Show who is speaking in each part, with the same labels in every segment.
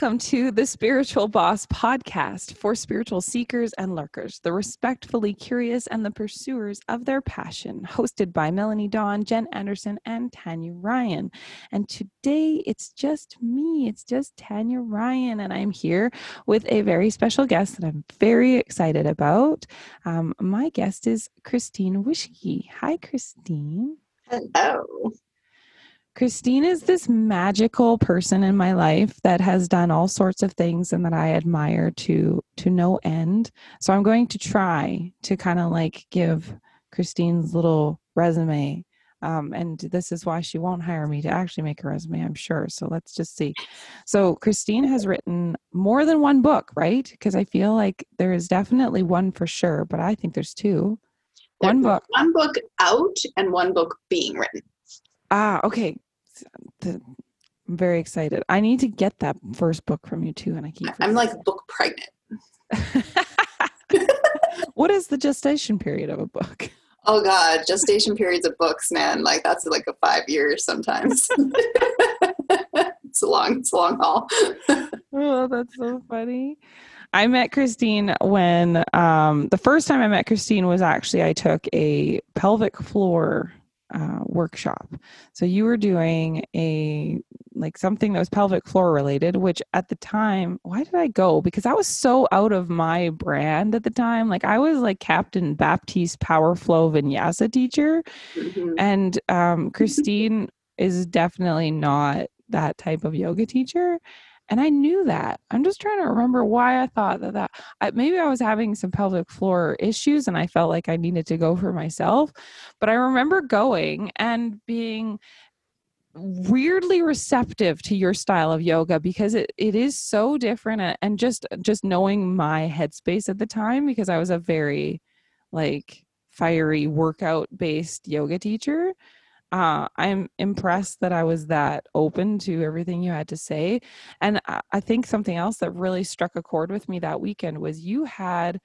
Speaker 1: Welcome to the Spiritual Boss podcast for spiritual seekers and lurkers, the respectfully curious and the pursuers of their passion. Hosted by Melanie Dawn, Jen Anderson, and Tanya Ryan. And today it's just me, it's just Tanya Ryan, and I'm here with a very special guest that I'm very excited about. Um, my guest is Christine Wushke. Hi, Christine.
Speaker 2: Hello.
Speaker 1: Christine is this magical person in my life that has done all sorts of things and that I admire to to no end. So I'm going to try to kind of like give Christine's little resume. Um, and this is why she won't hire me to actually make a resume, I'm sure. So let's just see. So Christine has written more than one book, right? Because I feel like there is definitely one for sure, but I think there's two.
Speaker 2: There's
Speaker 1: one book.
Speaker 2: One book out and one book being written.
Speaker 1: Ah, okay the, I'm very excited. I need to get that first book from you too, and I keep.
Speaker 2: I'm like book pregnant.
Speaker 1: what is the gestation period of a book?
Speaker 2: Oh God, gestation periods of books, man. Like that's like a five years sometimes. it's a long, it's a long haul.
Speaker 1: oh, that's so funny. I met Christine when um, the first time I met Christine was actually I took a pelvic floor uh, workshop. So you were doing a like something that was pelvic floor related, which at the time, why did I go? Because I was so out of my brand at the time. Like I was like Captain Baptiste Power Flow Vinyasa teacher, mm-hmm. and um, Christine is definitely not that type of yoga teacher and I knew that. I'm just trying to remember why I thought that that I, maybe I was having some pelvic floor issues and I felt like I needed to go for myself. But I remember going and being weirdly receptive to your style of yoga because it, it is so different and just just knowing my headspace at the time because I was a very like fiery workout based yoga teacher uh, I'm impressed that I was that open to everything you had to say. And I think something else that really struck a chord with me that weekend was you had,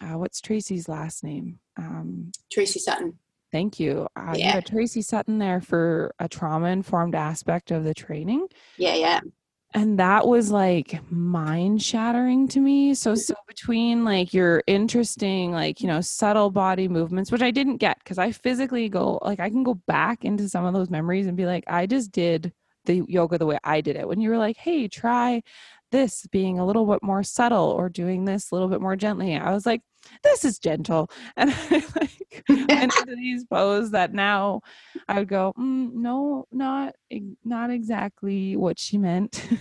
Speaker 1: uh, what's Tracy's last name? Um,
Speaker 2: Tracy Sutton.
Speaker 1: Thank you. Uh, yeah. You had Tracy Sutton there for a trauma informed aspect of the training.
Speaker 2: Yeah, yeah
Speaker 1: and that was like mind shattering to me. So mm-hmm. so between like your interesting like you know subtle body movements which i didn't get because i physically go like i can go back into some of those memories and be like i just did the yoga the way i did it. When you were like hey try this being a little bit more subtle or doing this a little bit more gently i was like this is gentle and i like went into these poses that now i would go mm, no not not exactly what she meant.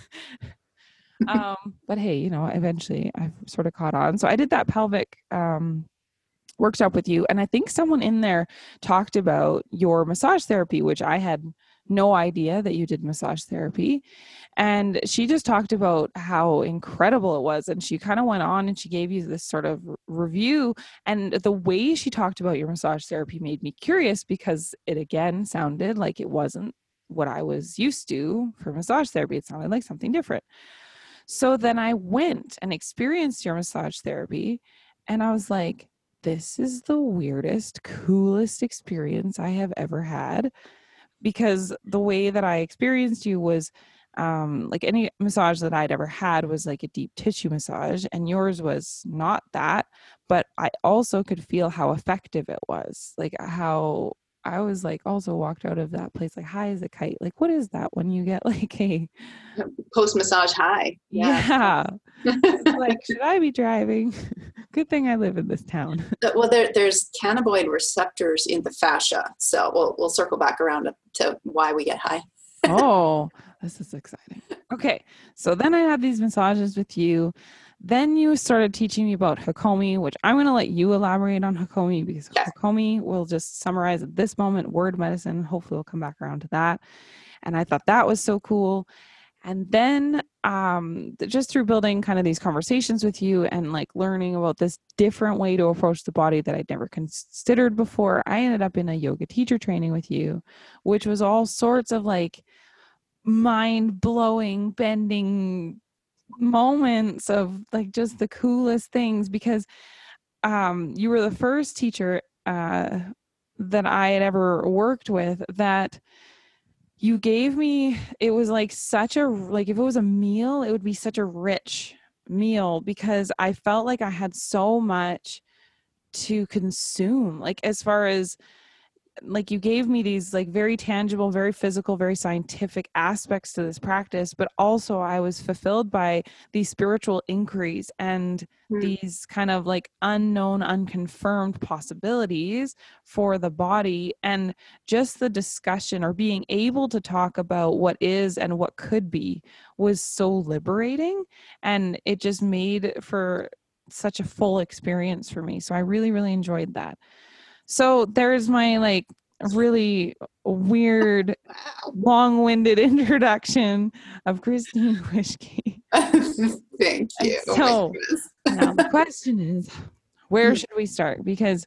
Speaker 1: Um but hey you know eventually i've sort of caught on. So i did that pelvic um workshop with you and i think someone in there talked about your massage therapy which i had no idea that you did massage therapy. And she just talked about how incredible it was. And she kind of went on and she gave you this sort of review. And the way she talked about your massage therapy made me curious because it again sounded like it wasn't what I was used to for massage therapy. It sounded like something different. So then I went and experienced your massage therapy. And I was like, this is the weirdest, coolest experience I have ever had because the way that I experienced you was um, like any massage that I'd ever had was like a deep tissue massage, and yours was not that. But I also could feel how effective it was, like how I was like also walked out of that place like high as a kite. Like, what is that when you get like a
Speaker 2: post massage high?
Speaker 1: Yeah. yeah. like, should I be driving? Good thing I live in this town.
Speaker 2: well, there, there's cannabinoid receptors in the fascia. So we'll, we'll circle back around to, to why we get high.
Speaker 1: oh, this is exciting. Okay. So then I had these massages with you. Then you started teaching me about Hakomi, which I'm going to let you elaborate on Hakomi because yes. Hakomi will just summarize at this moment word medicine. Hopefully, we'll come back around to that. And I thought that was so cool. And then um, just through building kind of these conversations with you and like learning about this different way to approach the body that I'd never considered before, I ended up in a yoga teacher training with you, which was all sorts of like mind blowing, bending moments of like just the coolest things because um, you were the first teacher uh, that I had ever worked with that you gave me it was like such a like if it was a meal it would be such a rich meal because i felt like i had so much to consume like as far as like you gave me these like very tangible very physical very scientific aspects to this practice but also i was fulfilled by these spiritual inquiries and mm. these kind of like unknown unconfirmed possibilities for the body and just the discussion or being able to talk about what is and what could be was so liberating and it just made for such a full experience for me so i really really enjoyed that so there's my like really weird, long-winded introduction of Christine Wushke.
Speaker 2: Thank you.
Speaker 1: Oh so now the question is, where hmm. should we start? Because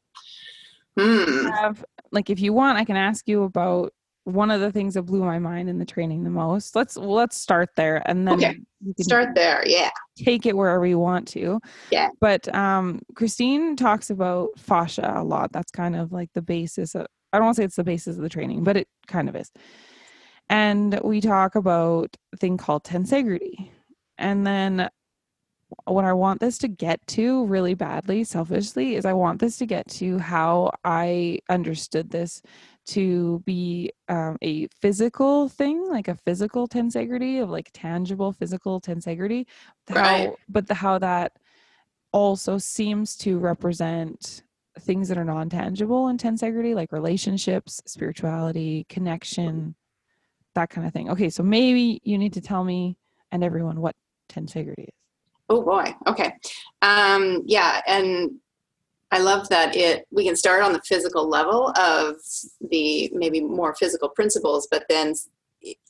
Speaker 2: hmm.
Speaker 1: have, like, if you want, I can ask you about one of the things that blew my mind in the training the most. Let's let's start there, and then
Speaker 2: okay. start there. Yeah,
Speaker 1: take it wherever you want to.
Speaker 2: Yeah.
Speaker 1: But um, Christine talks about fascia a lot. That's kind of like the basis of. I don't want to say it's the basis of the training, but it kind of is. And we talk about a thing called tensegrity, and then what I want this to get to really badly, selfishly, is I want this to get to how I understood this to be um, a physical thing, like a physical tensegrity of like tangible physical tensegrity.
Speaker 2: Right.
Speaker 1: How, but the, how that also seems to represent things that are non-tangible in tensegrity, like relationships, spirituality, connection, that kind of thing. Okay, so maybe you need to tell me and everyone what tensegrity is.
Speaker 2: Oh boy. Okay. Um, yeah, and I love that it we can start on the physical level of the maybe more physical principles, but then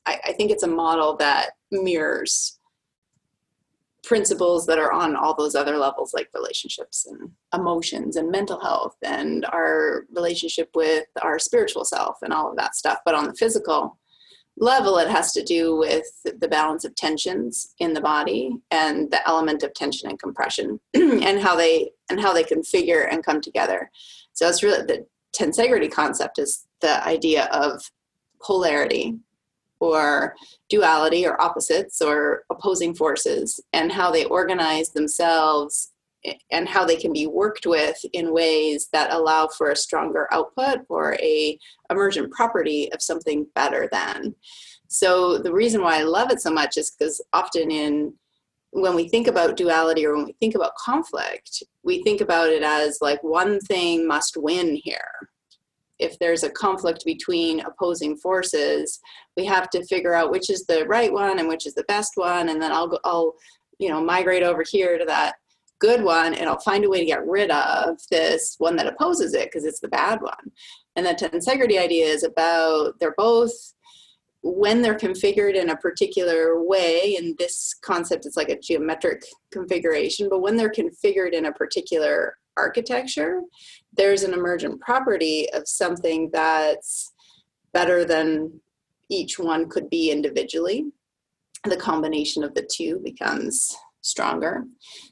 Speaker 2: I, I think it's a model that mirrors principles that are on all those other levels like relationships and emotions and mental health and our relationship with our spiritual self and all of that stuff but on the physical level it has to do with the balance of tensions in the body and the element of tension and compression and how they and how they configure and come together. So it's really the tensegrity concept is the idea of polarity or duality or opposites or opposing forces and how they organize themselves and how they can be worked with in ways that allow for a stronger output or a emergent property of something better than. So the reason why i love it so much is because often in when we think about duality or when we think about conflict we think about it as like one thing must win here. If there's a conflict between opposing forces we have to figure out which is the right one and which is the best one and then i'll go i'll you know migrate over here to that good one and I'll find a way to get rid of this one that opposes it because it's the bad one. And the tensegrity idea is about they're both when they're configured in a particular way, in this concept it's like a geometric configuration, but when they're configured in a particular architecture, there's an emergent property of something that's better than each one could be individually. The combination of the two becomes stronger.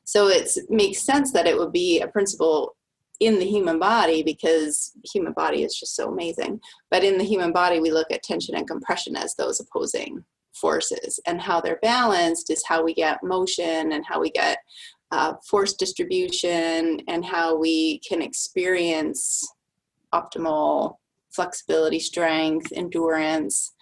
Speaker 2: So it makes sense that it would be a principle in the human body because human body is just so amazing. But in the human body, we look at tension and compression as those opposing forces, and how they're balanced is how we get motion and how we get uh, force distribution and how we can experience optimal flexibility, strength, endurance,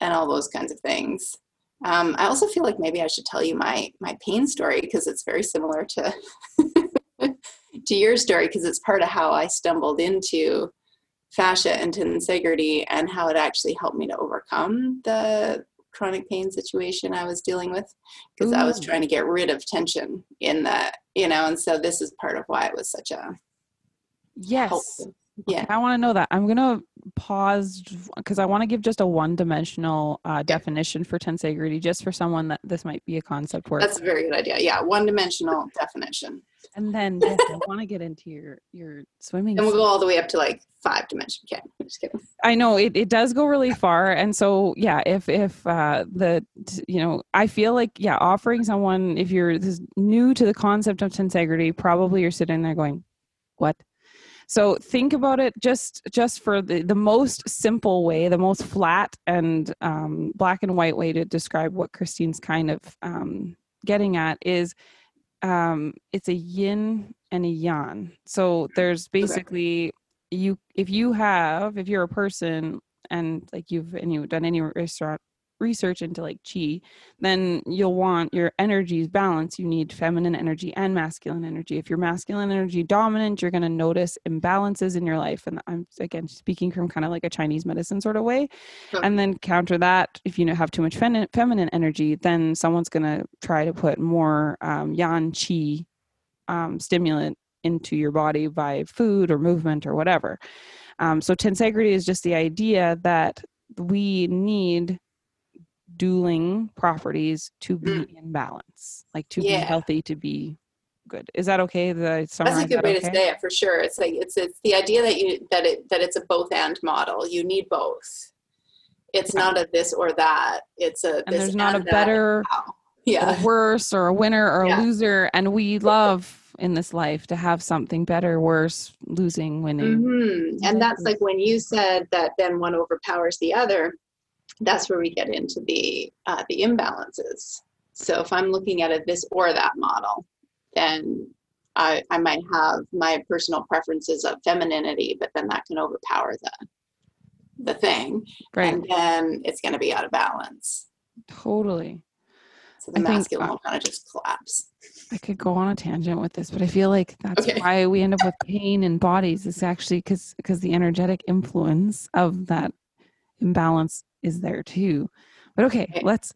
Speaker 2: and all those kinds of things. Um, I also feel like maybe I should tell you my my pain story because it's very similar to to your story because it's part of how I stumbled into fascia and tensegrity and how it actually helped me to overcome the chronic pain situation I was dealing with because I was trying to get rid of tension in that, you know, and so this is part of why it was such a
Speaker 1: yes. Helpful yeah. I want to know that. I'm going to pause because I want to give just a one dimensional uh, definition for tensegrity, just for someone that this might be a concept where
Speaker 2: that's a very good idea. Yeah, one dimensional definition.
Speaker 1: And then yes, I want to get into your your swimming.
Speaker 2: And we'll go all the way up to like five dimension. Okay, I'm just kidding.
Speaker 1: I know it, it does go really far, and so yeah, if if uh, the you know I feel like yeah, offering someone if you're new to the concept of tensegrity, probably you're sitting there going, what? So think about it just just for the the most simple way, the most flat and um, black and white way to describe what Christine's kind of um, getting at is um, it's a yin and a yang. So there's basically you if you have if you're a person and like you've and you've done any restaurant research into like chi, then you'll want your energies balance. You need feminine energy and masculine energy. If you're masculine energy dominant, you're going to notice imbalances in your life. And I'm again speaking from kind of like a Chinese medicine sort of way. And then counter that, if you have too much feminine, feminine energy, then someone's going to try to put more um, yan chi um, stimulant into your body by food or movement or whatever. Um, so tensegrity is just the idea that we need dueling properties to be mm. in balance, like to yeah. be healthy, to be good. Is that okay?
Speaker 2: The That's a good way okay? to say it for sure. It's like it's it's the idea that you that it that it's a both and model. You need both. It's not a this or that. It's a
Speaker 1: and there's not a better, yeah, or worse, or a winner or yeah. a loser. And we love in this life to have something better, worse, losing, winning.
Speaker 2: Mm-hmm. And that's like when you said that then one overpowers the other that's where we get into the uh, the imbalances. So if I'm looking at a this or that model, then I, I might have my personal preferences of femininity, but then that can overpower the the thing, right. and then it's going to be out of balance.
Speaker 1: Totally.
Speaker 2: So the I masculine will kind of just collapse.
Speaker 1: I could go on a tangent with this, but I feel like that's okay. why we end up with pain in bodies. It's actually because because the energetic influence of that imbalance is there too. But okay, let's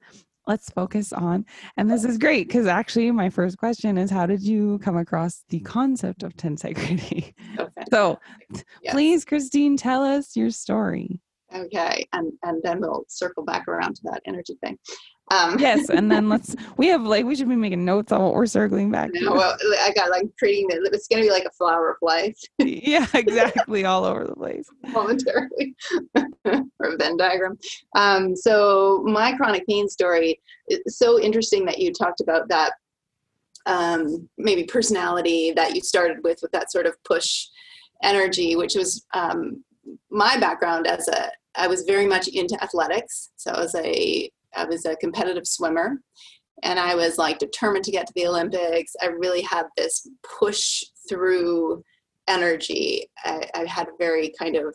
Speaker 1: let's focus on and this is great because actually my first question is how did you come across the concept of tensegrity oh, so yes. please christine tell us your story.
Speaker 2: Okay and and then we'll circle back around to that energy thing
Speaker 1: um, yes, and then let's. We have like we should be making notes on what we're circling back
Speaker 2: to. Well, I got like creating the. It's going to be like a flower of life.
Speaker 1: yeah, exactly, all over the place.
Speaker 2: Momentarily, or a Venn diagram. Um, so my chronic pain story. It's so interesting that you talked about that. Um, maybe personality that you started with, with that sort of push energy, which was um, my background as a. I was very much into athletics, so I was a I was a competitive swimmer and I was like determined to get to the Olympics. I really had this push through energy. I, I had a very kind of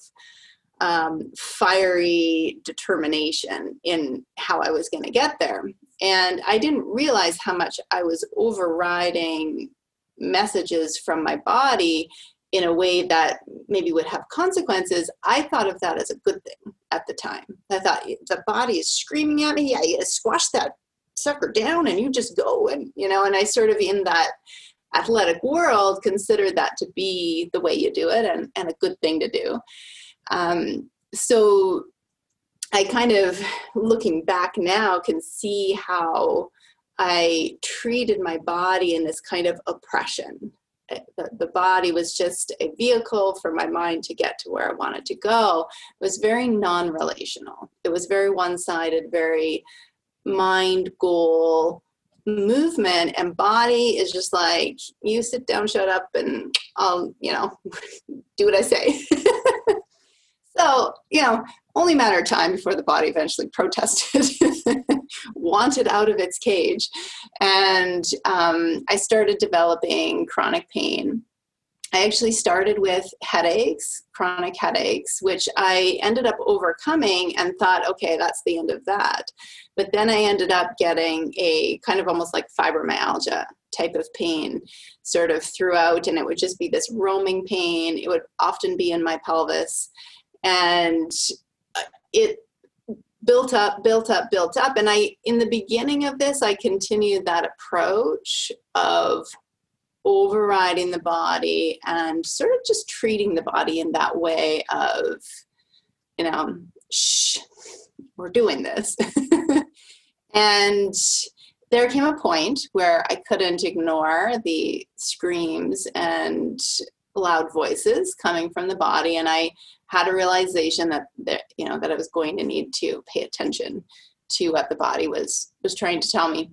Speaker 2: um, fiery determination in how I was going to get there. And I didn't realize how much I was overriding messages from my body in a way that maybe would have consequences, I thought of that as a good thing at the time. I thought the body is screaming at me, I you squash that sucker down and you just go and you know, and I sort of in that athletic world considered that to be the way you do it and, and a good thing to do. Um, so I kind of looking back now can see how I treated my body in this kind of oppression the, the body was just a vehicle for my mind to get to where I wanted to go. It was very non relational. It was very one sided, very mind goal movement and body is just like you sit down shut up and i'll you know do what i say so you know only matter of time before the body eventually protested wanted out of its cage. And um, I started developing chronic pain. I actually started with headaches, chronic headaches, which I ended up overcoming and thought, okay, that's the end of that. But then I ended up getting a kind of almost like fibromyalgia type of pain sort of throughout, and it would just be this roaming pain. It would often be in my pelvis. And uh, it built up built up built up. And i in the beginning of this i continued that approach of overriding the body and sort of just treating the body in that way of you know shh we're doing this. And there came a point where i couldn't ignore the screams and loud voices coming from the body and i had a realization that that you know that I was going to need to pay attention to what the body was was trying to tell me,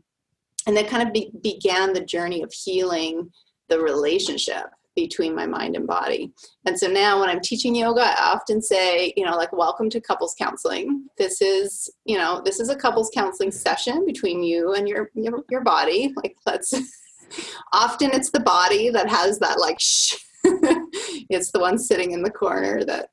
Speaker 2: and that kind of be, began the journey of healing the relationship between my mind and body. And so now when I'm teaching yoga, I often say, you know, like welcome to couples counseling. This is, you know, this is a couples counseling session between you and your your, your body. Like let's often it's the body that has that like shh. it's the one sitting in the corner that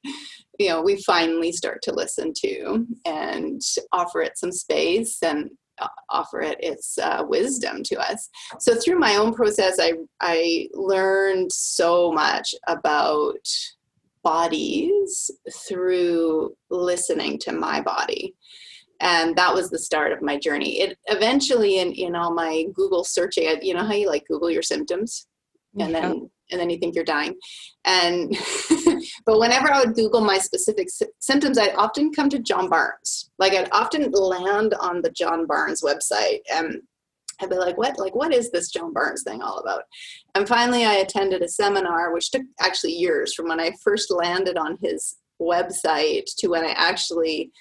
Speaker 2: you know we finally start to listen to and offer it some space and uh, offer it its uh, wisdom to us. So through my own process, I I learned so much about bodies through listening to my body. And that was the start of my journey. It eventually, in, in all my Google searching, you know how you like Google your symptoms? And yeah. then and then you think you're dying. And but whenever I would Google my specific sy- symptoms, I'd often come to John Barnes. Like I'd often land on the John Barnes website and I'd be like, what, like, what is this John Barnes thing all about? And finally, I attended a seminar, which took actually years from when I first landed on his website to when I actually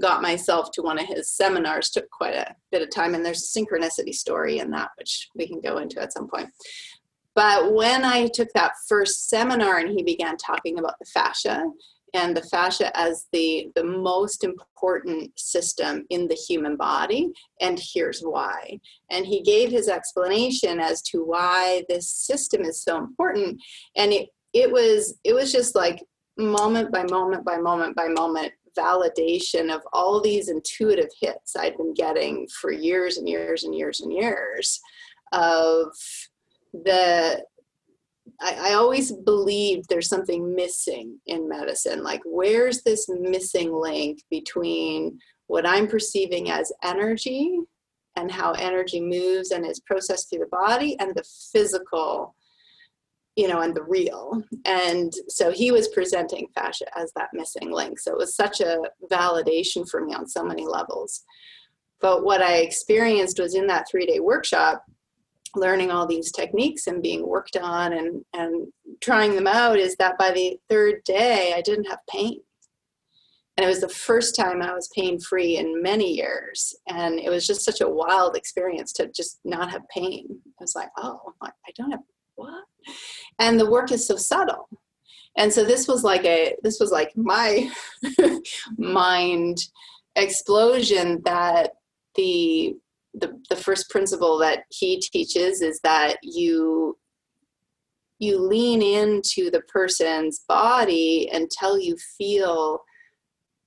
Speaker 2: got myself to one of his seminars. Took quite a bit of time, and there's a synchronicity story in that, which we can go into at some point. But when I took that first seminar and he began talking about the fascia and the fascia as the, the most important system in the human body, and here's why. And he gave his explanation as to why this system is so important. And it, it was it was just like moment by moment by moment by moment validation of all these intuitive hits I'd been getting for years and years and years and years of the I, I, always believed there's something missing in medicine. Like, where's this missing link between what I'm perceiving as energy and how energy moves and is processed through the body and the physical, you know, and the real? And so he was presenting fascia as that missing link. So it was such a validation for me on so many levels. But what I experienced was in that three day workshop, learning all these techniques and being worked on and, and trying them out is that by the third day, I didn't have pain. And it was the first time I was pain free in many years. And it was just such a wild experience to just not have pain. I was like, oh, I don't have what? And the work is so subtle. And so this was like a, this was like my mind explosion that the the, the first principle that he teaches is that you you lean into the person's body until you feel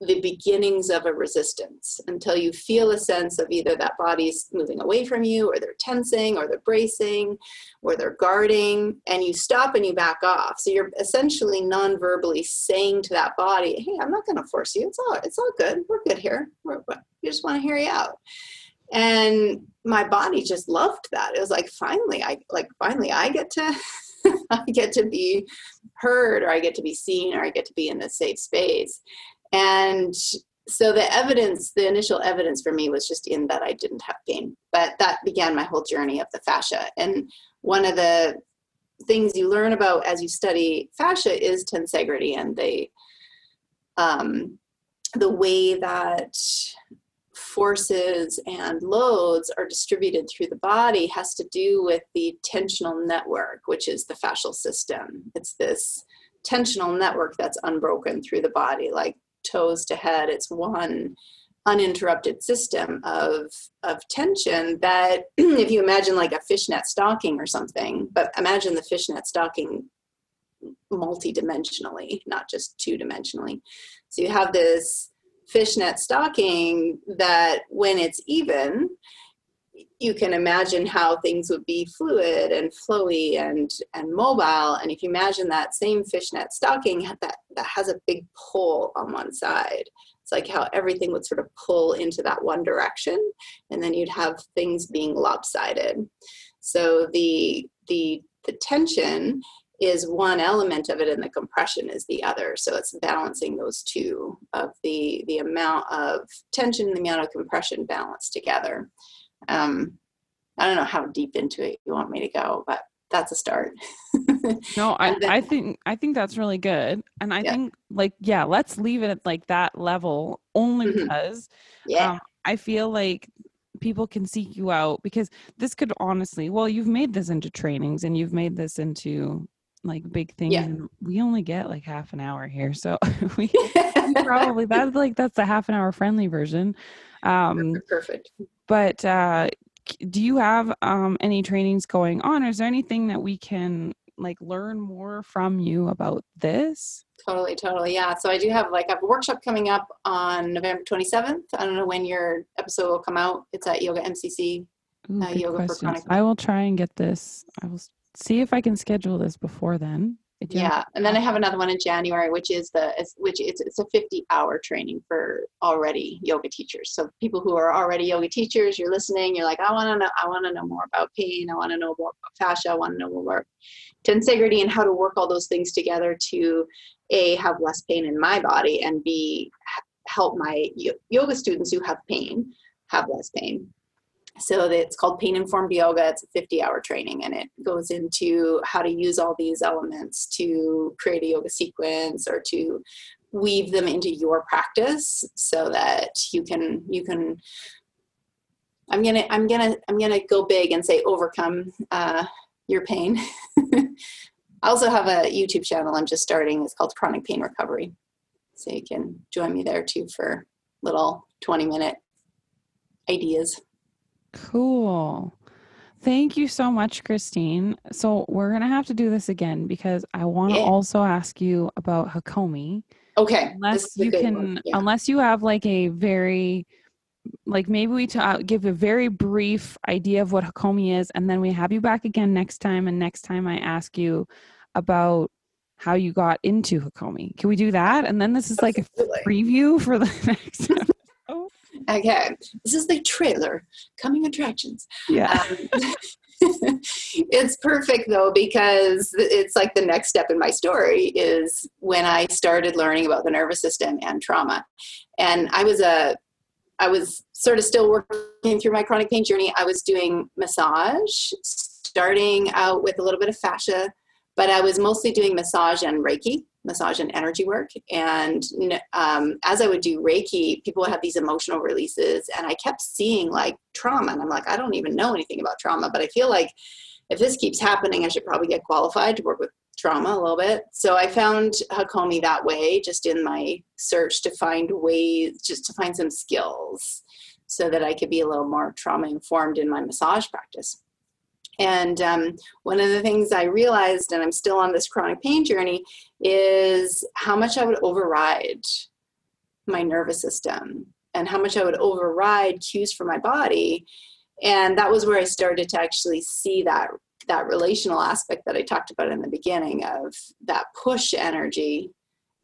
Speaker 2: the beginnings of a resistance until you feel a sense of either that body's moving away from you or they're tensing or they're bracing or they're guarding and you stop and you back off. So you're essentially non-verbally saying to that body hey i'm not going to force you. It's all it's all good. We're good here. We're, we just want to hear you out and my body just loved that. It was like finally i like finally i get to i get to be heard or i get to be seen or i get to be in a safe space. And so the evidence the initial evidence for me was just in that i didn't have pain. But that began my whole journey of the fascia. And one of the things you learn about as you study fascia is tensegrity and they um, the way that forces and loads are distributed through the body has to do with the tensional network, which is the fascial system. It's this tensional network that's unbroken through the body, like toes to head. It's one uninterrupted system of of tension that if you imagine like a fishnet stocking or something but imagine the fishnet stocking multidimensionally not just two dimensionally so you have this fishnet stocking that when it's even, you can imagine how things would be fluid and flowy and and mobile. And if you imagine that same fishnet stocking that that has a big pull on one side. It's like how everything would sort of pull into that one direction and then you'd have things being lopsided. So the the the tension is one element of it and the compression is the other. So it's balancing those two of the the amount of tension and the amount of compression balanced together. Um, i don't know how deep into it you want me to go but that's a start.
Speaker 1: No I, then, I think i think that's really good. And i yeah. think like yeah let's leave it at like that level only mm-hmm. because yeah. um, i feel like people can seek you out because this could honestly well you've made this into trainings and you've made this into like big things
Speaker 2: Yeah.
Speaker 1: and we only get like half an hour here so we probably that's like that's the half an hour friendly version um
Speaker 2: Perfect.
Speaker 1: but uh do you have um any trainings going on or is there anything that we can like learn more from you about this
Speaker 2: Totally, totally. Yeah. So I do have like I have a workshop coming up on November 27th. I don't know when your episode will come out. It's at Yoga MCC.
Speaker 1: Ooh,
Speaker 2: Uh, yoga for
Speaker 1: questions.
Speaker 2: chronic-
Speaker 1: i will try and get this i will see if i can schedule this before then Do you have-
Speaker 2: Yeah. And then I have another one in January, which is the which it's it's a 50 hour training for already yoga teachers. So people who are already yoga teachers, you're listening, you're like, I want to know, I want to know more about pain. I want to know more about fascia. I want to know more about tensegrity and how to work all those things together to a have less pain in my body and b help my yoga students who have pain have less pain so it's called pain informed yoga. It's a 50 hour training and it goes into how to use all these elements to create a yoga sequence or to weave them into your practice so that you can you can i'm gonna i'm gonna i'm gonna go big and say overcome uh, your pain. I also have a youtube channel i'm just starting. It's called chronic pain recovery. So you can join me there too for little 20 minute ideas
Speaker 1: Cool. Thank you so much, Christine. So we're gonna have to do this again because I want to
Speaker 2: Yeah.
Speaker 1: also ask you about Hakomi.
Speaker 2: okay
Speaker 1: Unless you can.
Speaker 2: Yeah.
Speaker 1: unless you have like a very, like maybe we ta- uh, give a very brief idea of what Hakomi is, and then we have you back again next time. And next time I ask you about how you got into Hakomi. Can we do that? And then this is like a preview for the next.
Speaker 2: okay this is the trailer coming attractions
Speaker 1: yeah.
Speaker 2: Um, it's perfect though because it's like the next step in my story is when I started learning about the nervous system and trauma. And I was a I was sort of still working through my chronic pain journey. I was doing massage, starting out with a little bit of fascia, but I was mostly doing massage and Reiki, massage and energy work. And um, as I would do Reiki, people would have these emotional releases, and I kept seeing like trauma. And I'm like, I don't even know anything about trauma, but I feel like if this keeps happening, I should probably get qualified to work with trauma a little bit. So I found Hakomi that way, just in my search to find ways, just to find some skills so that I could be a little more trauma informed in my massage practice. And um, one of the things I realized, and I'm still on this chronic pain journey, is how much I would override my nervous system and how much I would override cues from my body. And that was where I started to actually see that that relational aspect that I talked about in the beginning of that push energy,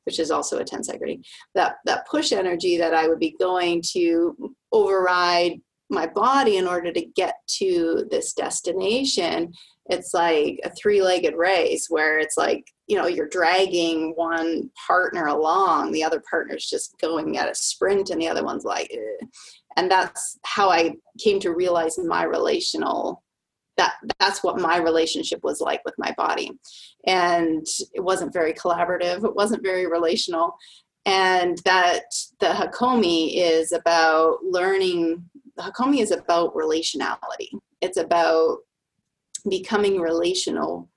Speaker 2: which is also a tensegrity, that that push energy that I would be going to override my body in order to get to this destination it's like a three-legged race where it's like you know you're dragging one partner along the other partner's just going at a sprint and the other one's like and that's how i came to realize my relational that that's what my relationship was like with my body. And it wasn't very collaborative it wasn't very relational. And that the hakomi is about learning hakomi is about relationality. It's about becoming relational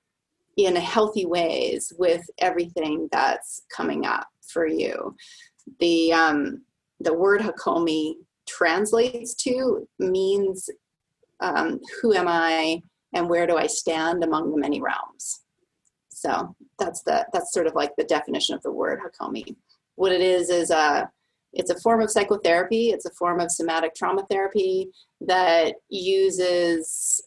Speaker 2: in healthy ways with everything that's coming up for you. The um, the word hakomi translates to means um, who am i and where do i stand among the many realms. So that's the that's sort of like the definition of the word hakomi what it is is a it's a form of psychotherapy. It's a form of somatic trauma therapy that uses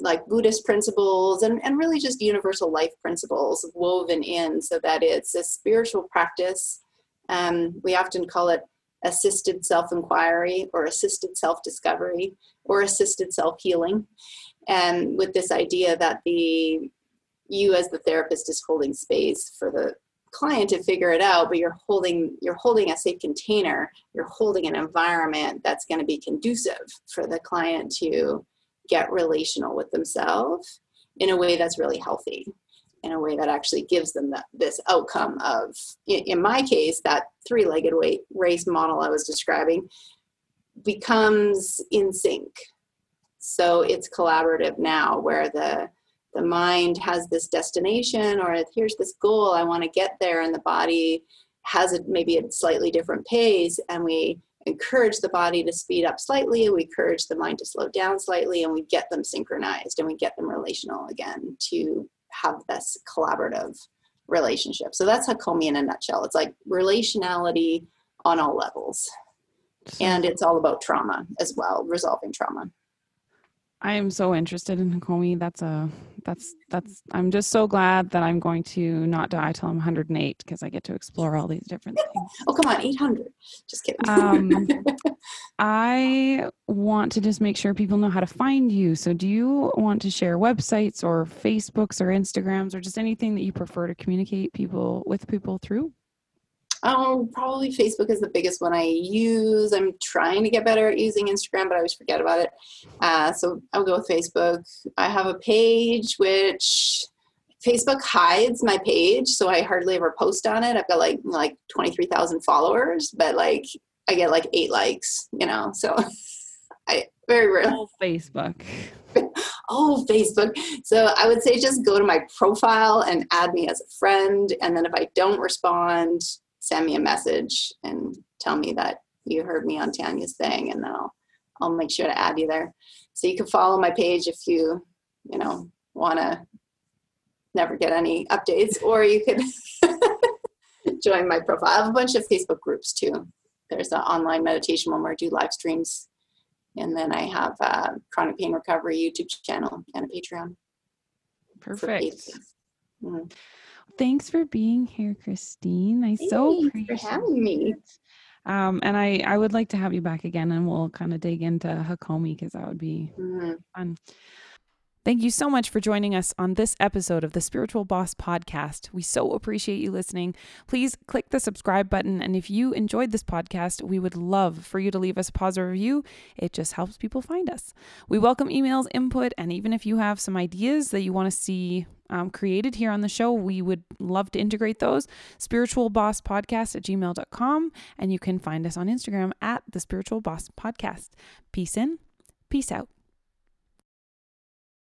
Speaker 2: like buddhist principles and, and really just universal life principles woven in so that it's a spiritual practice. Um, we often call it assisted self-inquiry or assisted self-discovery or assisted self-healing. And with this idea that the you as the therapist is holding space for the client to figure it out but you're holding you're holding a safe container you're holding an environment that's going to be conducive for the client to get relational with themselves in a way that's really healthy in a way that actually gives them that, this outcome of in, in my case that three-legged weight race model i was describing becomes in sync. So it's collaborative now where the the mind has this destination or here's this goal i want to get there and the body has it maybe a slightly different pace and we encourage the body to speed up slightly we encourage the mind to slow down slightly and we get them synchronized and we get them relational again to have this collaborative relationship. So that's hakomi in a nutshell. It's like relationality on all levels. And it's all about trauma as well resolving trauma
Speaker 1: I am so interested in Hakomi. That's a that's that's I'm just so glad that I'm going to not die till I'm 108 because I get to explore all these different things.
Speaker 2: oh come on, 800. Just kidding.
Speaker 1: um, I want to just make sure people know how to find you. So do you want to share websites or Facebooks or Instagrams or just anything that you prefer to communicate people with people through?
Speaker 2: Um, probably Facebook is the biggest one I use. I'm trying to get better at using Instagram, but I always forget about it. Uh, so I'll go with Facebook. I have a page which Facebook hides my page, so I hardly ever post on it. I've got like like twenty three thousand followers, but like I get like eight likes, you know. So I very rare.
Speaker 1: Oh, Facebook.
Speaker 2: oh, Facebook. So I would say just go to my profile and add me as a friend, and then if I don't respond, send me a message and tell me that you heard me on Tanya's thing, and then I'll I'll make sure to add you there. So you can follow my page if you you know want to never get any updates, or you could join my profile. I have a bunch of Facebook groups too. There's an online meditation one where I do live streams, and then I have a chronic pain recovery YouTube channel and a Patreon.
Speaker 1: Perfect. Mm-hmm thanks for being here, Christine. I
Speaker 2: thanks
Speaker 1: so
Speaker 2: appreciate for having me.
Speaker 1: Um, and I, I would like to have you back again and we'll kind of dig into Hakomi because that would be mm-hmm. fun. Thank you so much for joining us on this episode of the Spiritual Boss Podcast. We so appreciate you listening. Please click the subscribe button. And if you enjoyed this podcast, we would love for you to leave us a positive review. It just helps people find us. We welcome emails, input, and even if you have some ideas that you want to see um, created here on the show, we would love to integrate those. Spiritual Boss Podcast at gmail.com. And you can find us on Instagram at the Spiritual Boss Podcast. Peace in, peace out.